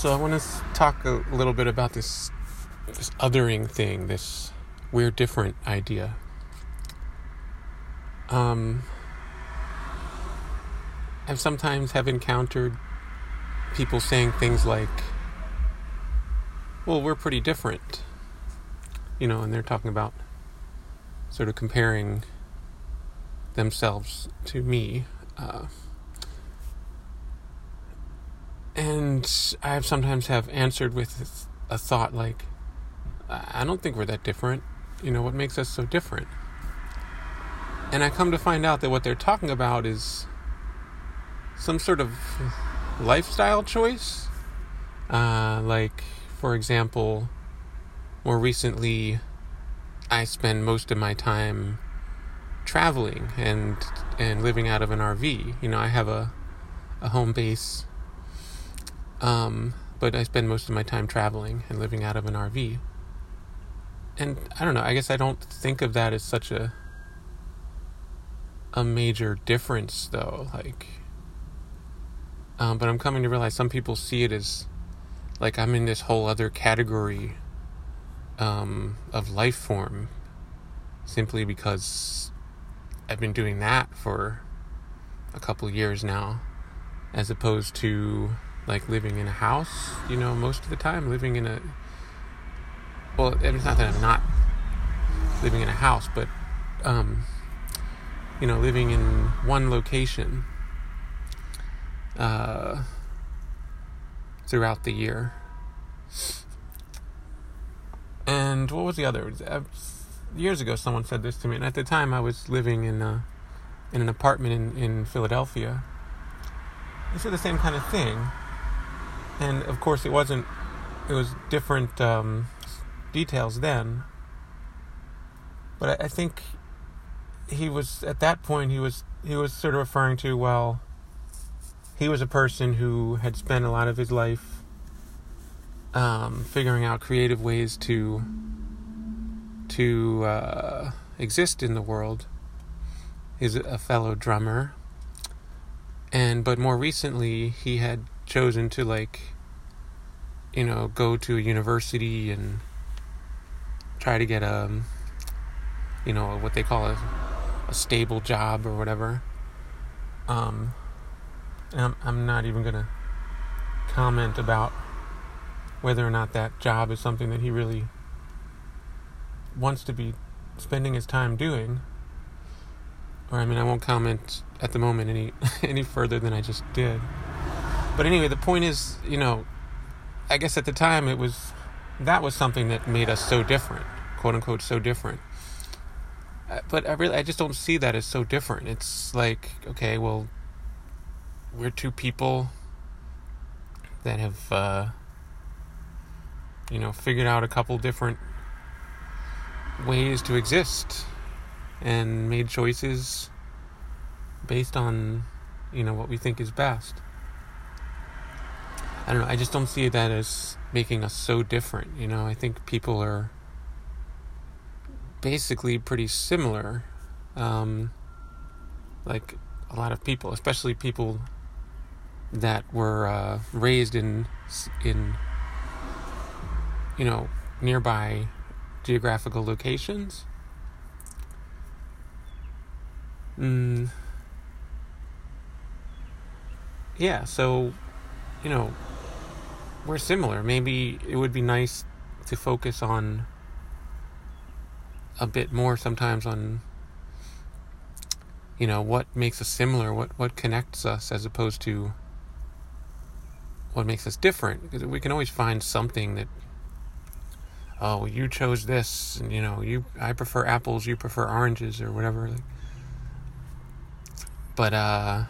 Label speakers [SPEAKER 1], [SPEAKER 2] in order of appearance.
[SPEAKER 1] So I want to talk a little bit about this this othering thing, this we're different idea. Um, I sometimes have encountered people saying things like, "Well, we're pretty different," you know, and they're talking about sort of comparing themselves to me. Uh, and I sometimes have answered with a thought like, I don't think we're that different. You know, what makes us so different? And I come to find out that what they're talking about is some sort of lifestyle choice. Uh, like, for example, more recently, I spend most of my time traveling and and living out of an RV. You know, I have a a home base um, but I spend most of my time traveling and living out of an RV. And I don't know, I guess I don't think of that as such a a major difference though, like um, but I'm coming to realize some people see it as like I'm in this whole other category um, of life form simply because I've been doing that for a couple years now as opposed to like living in a house, you know, most of the time, living in a. Well, it's not that I'm not living in a house, but, um, you know, living in one location uh, throughout the year. And what was the other? Uh, years ago, someone said this to me, and at the time, I was living in a, in an apartment in, in Philadelphia. They said the same kind of thing and of course it wasn't it was different um, details then. But I, I, think he was at that point he was he was sort of referring to well he was a person who had spent a lot of his life um, figuring out creative ways to to uh, exist in the world. He's a fellow drummer. And but more recently he had chosen to like you know go to a university and try to get a you know what they call a, a stable job or whatever. Um I'm, I'm not even gonna comment about whether or not that job is something that he really wants to be spending his time doing. Or I mean I won't comment at the moment any any further than I just did but anyway, the point is, you know, I guess at the time it was that was something that made us so different, quote unquote, so different. Uh, but I really, I just don't see that as so different. It's like, okay, well, we're two people that have, uh, you know, figured out a couple different ways to exist and made choices based on, you know, what we think is best. I don't know. I just don't see that as making us so different. You know, I think people are basically pretty similar. Um, like a lot of people, especially people that were uh, raised in in you know nearby geographical locations. Mm. Yeah, so you know we're similar. Maybe it would be nice to focus on a bit more sometimes on you know what makes us similar, what what connects us as opposed to what makes us different because we can always find something that oh you chose this and you know you I prefer apples you prefer oranges or whatever but uh